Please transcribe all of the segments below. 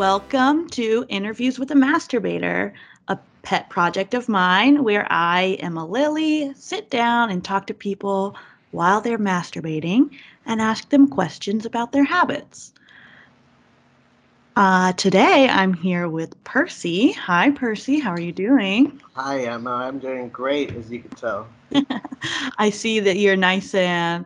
Welcome to Interviews with a Masturbator, a pet project of mine where I, am a Lily, sit down and talk to people while they're masturbating and ask them questions about their habits. Uh, today I'm here with Percy. Hi, Percy. How are you doing? Hi, Emma. I'm doing great, as you can tell. I see that you're nice and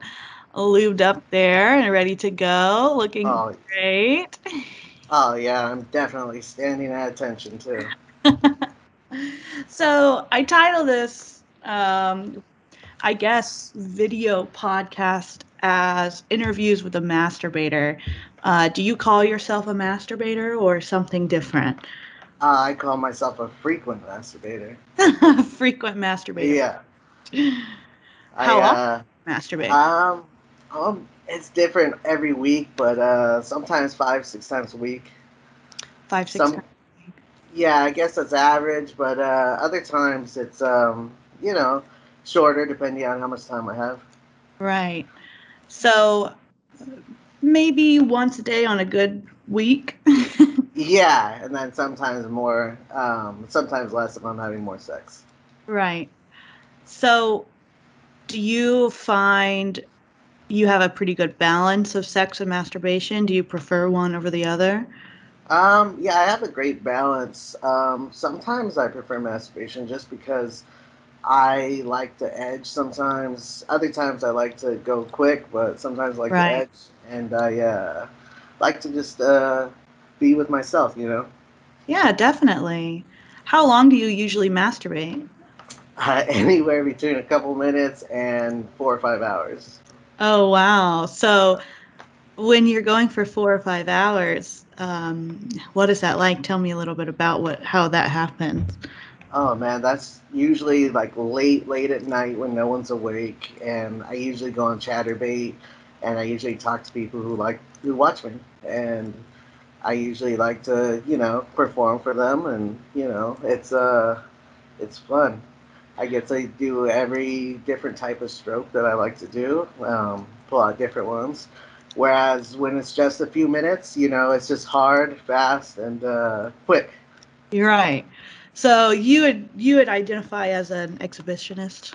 lubed up there and ready to go. Looking Oh. great. Oh, yeah, I'm definitely standing at attention, too. So I title this, um, I guess, video podcast as interviews with a masturbator. Uh, do you call yourself a masturbator or something different? Uh, I call myself a frequent masturbator. Frequent masturbator. Yeah. How I, often? Masturbate. uh, um, um, it's different every week, but uh, sometimes five, six times a week. Five, six some- times. Yeah, I guess that's average, but uh, other times it's, um, you know, shorter depending on how much time I have. Right. So maybe once a day on a good week. Yeah, and then sometimes more, um, sometimes less if I'm having more sex. right. So do you find you have a pretty good balance of sex and masturbation? Do you prefer one over the other? Um, yeah, I have a great balance. Um, sometimes I prefer masturbation just because I like to edge sometimes. Other times I like to go quick, but sometimes I like Right. to edge. And I uh, like to just uh, be with myself, you know? Yeah, definitely. How long do you usually masturbate? Uh, anywhere between a couple minutes and four or five hours. Oh, wow. So when you're going for four or five hours, um, what is that like? Tell me a little bit about what how that happens. Oh man, that's usually like late, late at night when no one's awake, and I usually go on Chaturbate, and I usually talk to people who like who watch me, and I usually like to, you know, perform for them, and you know, it's uh, it's fun. I get to do every different type of stroke that I like to do, um, pull out different ones. Whereas when it's just a few minutes, you know, it's just hard, fast, and uh, quick. You're right. So you would you would identify as an exhibitionist.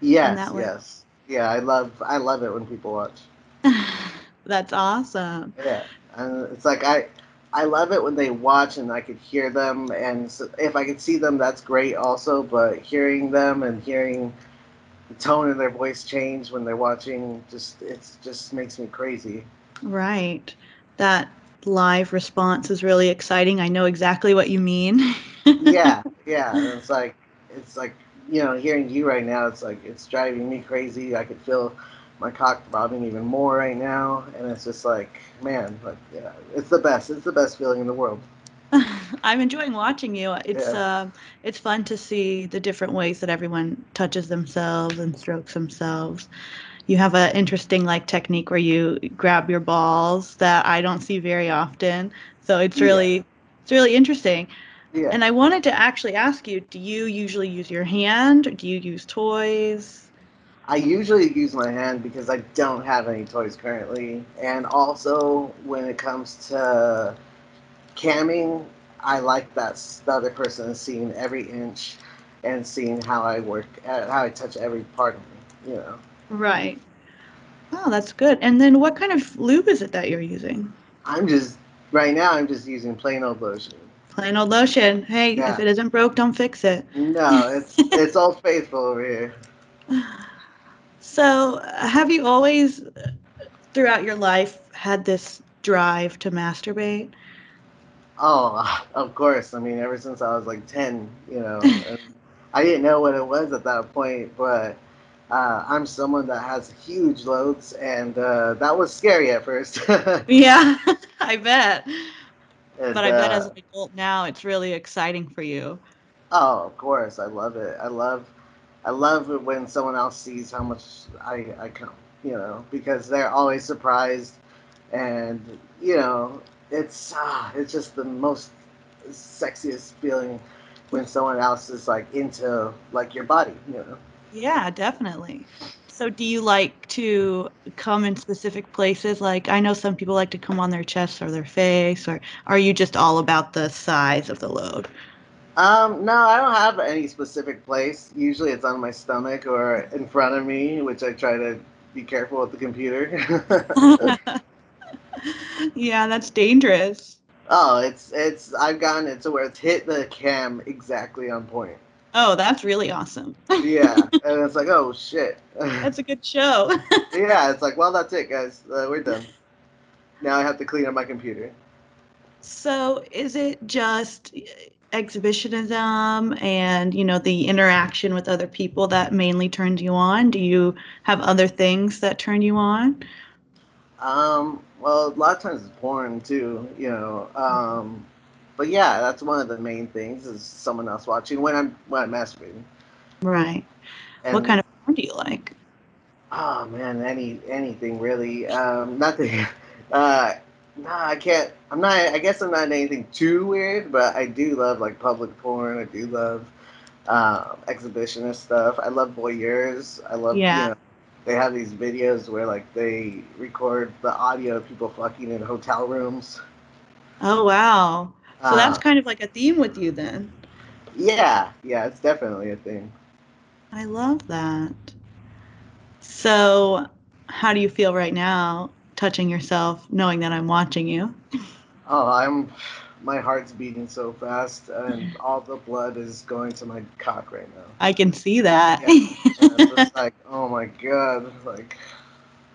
Yes, yes, yeah. I love I love it when people watch. That's awesome. Yeah, and it's like I I love it when they watch and I could hear them, and so if I could see them, that's great also. But hearing them and hearing the tone in their voice change when they're watching, just it's just makes me crazy. Right. That live response is really exciting. I know exactly what you mean. Yeah, yeah. And it's like it's like you know hearing you right now. It's like it's driving me crazy. I could feel my cock throbbing even more right now, and it's just like man, like yeah, it's the best. It's the best feeling in the world. I'm enjoying watching you. It's Yeah. um it's fun to see the different ways that everyone touches themselves and strokes themselves. You have an interesting like technique where you grab your balls that I don't see very often. So it's Yeah. really it's really interesting. Yeah. And I wanted to actually ask you, do you usually use your hand or do you use toys? I usually use my hand because I don't have any toys currently, and also when it comes to camming, I like that the other person is seeing every inch and seeing how I work, uh, how I touch every part of me. You know, Right. Oh, that's good. And then what kind of lube is it that you're using? I'm just right now. I'm just using plain old lotion. Plain old lotion. Hey, if it isn't broke, don't fix it. No, it's it's all Faithful over here. So, have you always, throughout your life, had this drive to masturbate? Oh, of course. I mean, ever since I was like 10, you know, I didn't know what it was at that point, but uh, I'm someone that has huge loads, and uh, that was scary at first. Yeah, I bet. And, But I bet as uh, an adult now, it's really exciting for you. oh, of course, I love it. I love, I love it when someone else sees how much I I come, you know, because they're always surprised, and you know, it's ah, it's just the most sexiest feeling when someone else is like into like your body, you know. Yeah, definitely. So do you like to come in specific places? Like I know some people like to come on their chest or their face, or are you just all about the size of the load? Um, no, I don't have any specific place. Usually it's on my stomach or in front of me, which I try to be careful with the computer. yeah, that's dangerous. oh, it's it's I've gotten it to where it's hit the cam exactly on point. Oh, that's really awesome. yeah, and it's like, oh shit. That's a good show. yeah, it's like, well, that's it, guys. Uh, we're done. Now I have to clean up my computer. So, is it just exhibitionism and you know the interaction with other people that mainly turns you on? Do you have other things that turn you on? Um, well, a lot of times it's porn too, you know. Um, but yeah, that's one of the main things is someone else watching when I'm when I'm masturbating. Right. And, what kind of porn do you like? Oh man, any anything really. Um, nothing. Uh, no, I can't. I'm not. I guess I'm not anything too weird, but I do love like public porn. I do love um, exhibitionist stuff. I love voyeurs. I love. Yeah. You know, they have these videos where like they record the audio of people fucking in hotel rooms. Oh wow! So uh, that's kind of like a theme with you then. Yeah, yeah, it's definitely a thing. I love that. So, how do you feel right now, touching yourself, knowing that I'm watching you? Oh, I'm. My heart's beating so fast, and all the blood is going to my cock right now. I can see that. Yeah, it's like, oh my god, like.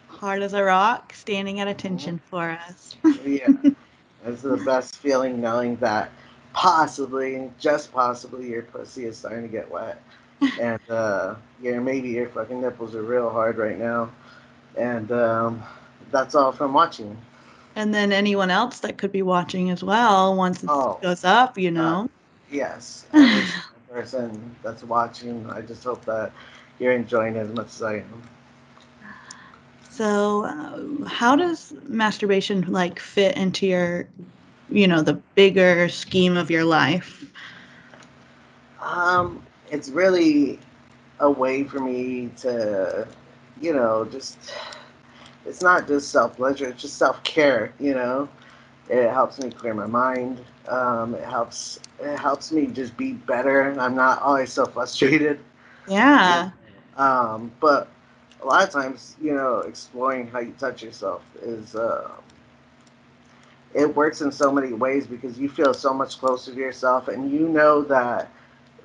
Hard as a rock, standing at attention for us. yeah, it's the best feeling knowing that possibly, just possibly, your pussy is starting to get wet and uh, yeah, maybe your fucking nipples are real hard right now, and um, that's all from watching. And then anyone else that could be watching as well once it oh, goes up, you uh, know. Uh, yes, person that's watching. I just hope that you're enjoying as much as I am. So, uh, how does masturbation like fit into your, you know, the bigger scheme of your life? Um, it's really a way for me to, you know, just it's not just self pleasure, it's just self care, you know. It helps me clear my mind. Um, it helps it helps me just be better. I'm not always so frustrated. Yeah. Um, but a lot of times, you know, exploring how you touch yourself is uh, it works in so many ways because you feel so much closer to yourself and you know that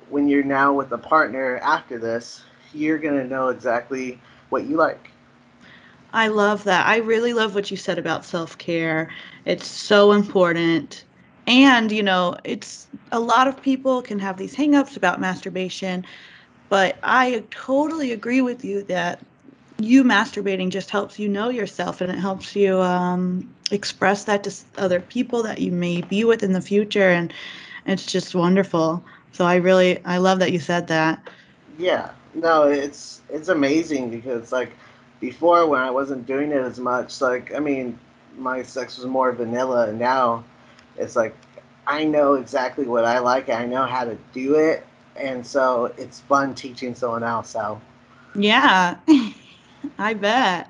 when you're now with a partner after this, you're going to know exactly what you like. I love that. I really love what you said about self care. It's so important. And, you know, it's a lot of people can have these hangups about masturbation, but I totally agree with you that you masturbating just helps you know yourself and it helps you um, express that to other people that you may be with in the future. And it's just wonderful. So I really I love that you said that. Yeah. No, it's it's amazing because like before when I wasn't doing it as much, like I mean, my sex was more vanilla and now it's like I know exactly what I like I know how to do it and so it's fun teaching someone else So, Yeah. I bet.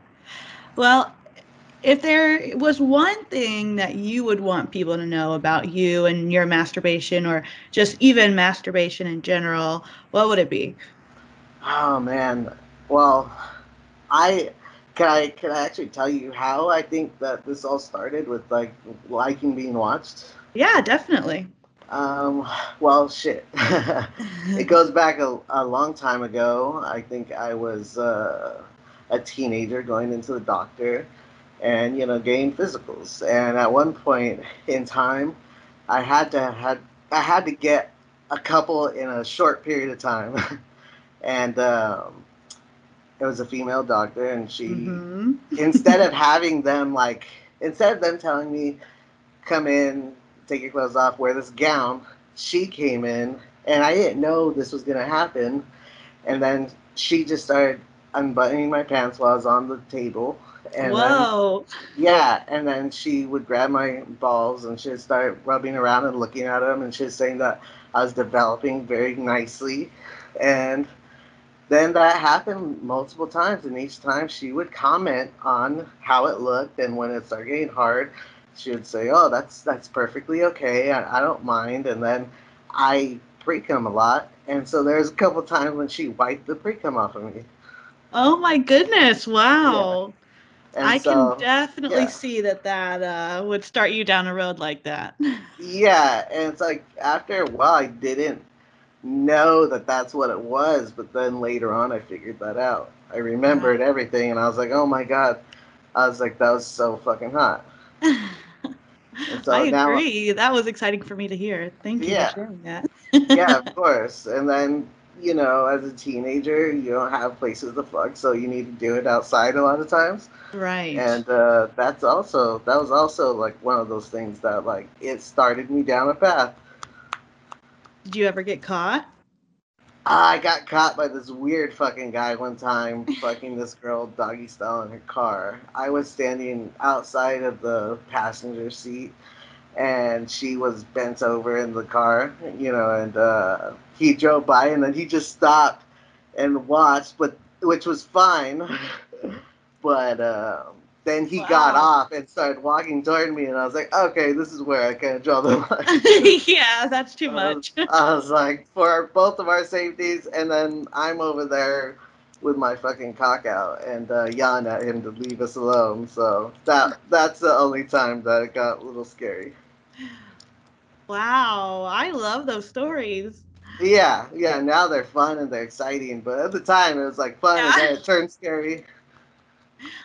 Well, if there was one thing that you would want people to know about you and your masturbation or just even masturbation in general, what would it be? Oh man. Well, I can I can I actually tell you how I think that this all started with like liking being watched? Yeah, definitely. Um, well, shit. it goes back a, a long time ago. I think I was uh, a teenager going into the doctor and you know gain physicals. And at one point in time, I had to had I had to get a couple in a short period of time, and um, it was a female doctor, and she mm-hmm. instead of having them like instead of them telling me come in, take your clothes off, wear this gown, she came in, and I didn't know this was gonna happen, and then she just started unbuttoning my pants while I was on the table and Whoa. Then, yeah, and then she would grab my balls and she'd start rubbing around and looking at them, and she's saying that I was developing very nicely, and then that happened multiple times, and each time she would comment on how it looked, and when it started getting hard, she would say, "Oh, that's that's perfectly okay. I, I don't mind." And then I pre cum a lot, and so there's a couple times when she wiped the pre cum off of me. Oh my goodness! Wow. And I so, can definitely yeah. see that that uh, would start you down a road like that. Yeah, and it's like after a while, I didn't know that that's what it was, but then later on, I figured that out. I remembered everything, and I was like, "Oh my god!" I was like, "That was so fucking hot." So I now- agree. That was exciting for me to hear. Thank you Yeah. for sharing that. yeah, of course. And then, you know, as a teenager, you don't have places to fuck, so you need to do it outside a lot of times. Right. And uh, that's also that was also like one of those things that like it started me down a path. Did you ever get caught? I got caught by this weird fucking guy one time fucking this girl doggy style in her car. I was standing outside of the passenger seat and she was bent over in the car, you know, and uh, he drove by and then he just stopped and watched, but which was fine. but uh, then he got off and started walking toward me, and I was like, okay, this is where I kind of draw the line. yeah, that's too much. I was like, for both of our safeties, and then I'm over there with my fucking cock out and uh, yelling at him to leave us alone. So that that's the only time that it got a little scary. Wow, I love those stories. Yeah, yeah. Now they're fun and they're exciting, but at the time it was like fun and then it turned scary.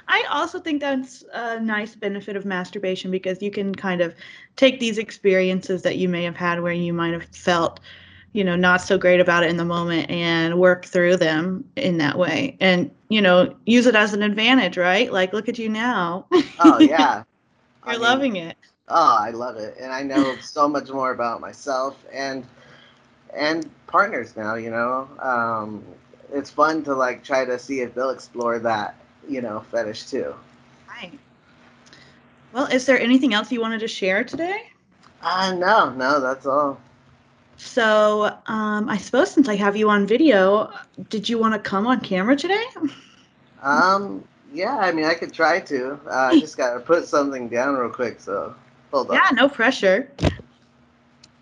I also think that's a nice benefit of masturbation because you can kind of take these experiences that you may have had where you might have felt, you know, not so great about it in the moment and work through them in that way. And, you know, use it as an advantage, right? Like, look at you now. Oh yeah, I You're mean, loving it. Oh, I love it, and I know so much more about myself and and partners now. You know, um, it's fun to like try to see if they'll explore that you know fetish too. Right. Well, is there anything else you wanted to share today? Ah, no, no, that's all. So, um, I suppose since I have you on video, did you want to come on camera today? Um, yeah, I mean, I could try to. Uh, I just gotta put something down real quick. So hold on. Yeah, no pressure.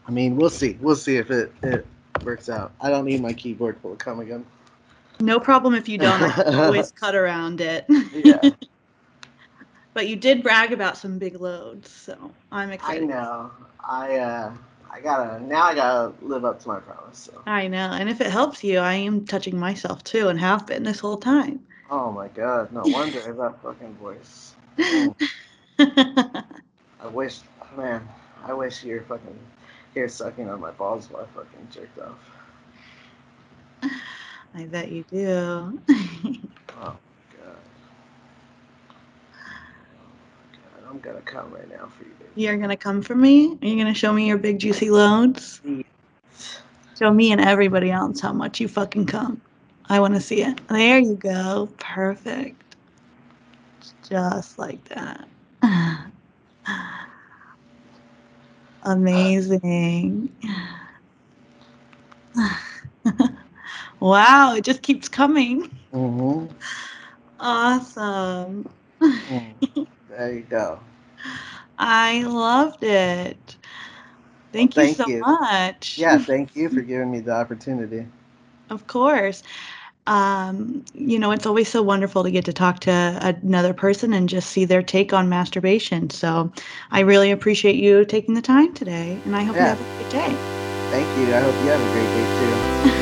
I mean, we'll see. We'll see if it it works out. I don't need my keyboard full of come again. No problem if you don't. I can always cut around it. Yeah, But you did brag about some big loads, so I'm excited. I know. I uh, I gotta now. I gotta live up to my promise. So. I know. And if it helps you, I am touching myself too and have been this whole time. Oh my god, no wonder that fucking voice. I wish, man, I wish you were fucking here sucking on my balls while I fucking jerked off. I bet you do. Oh my god. Oh my god, I'm gonna come right now for you, baby. You're to come for me? Are you to show me your big juicy loads? Show me and everybody else how much you fucking come. I want to see it. There you go. Perfect. Just like that. Uh, Amazing. Wow, it just keeps coming. Mm-hmm. Awesome. Mm. There you go. I loved it. Thank you thank so you. much. Yeah, thank you for giving me the opportunity. Of course. Um, you know, it's always so wonderful to get to talk to another person and just see their take on masturbation. So I really appreciate you taking the time today, and I hope Yeah. you have a great day. Thank you. I hope you have a great day too.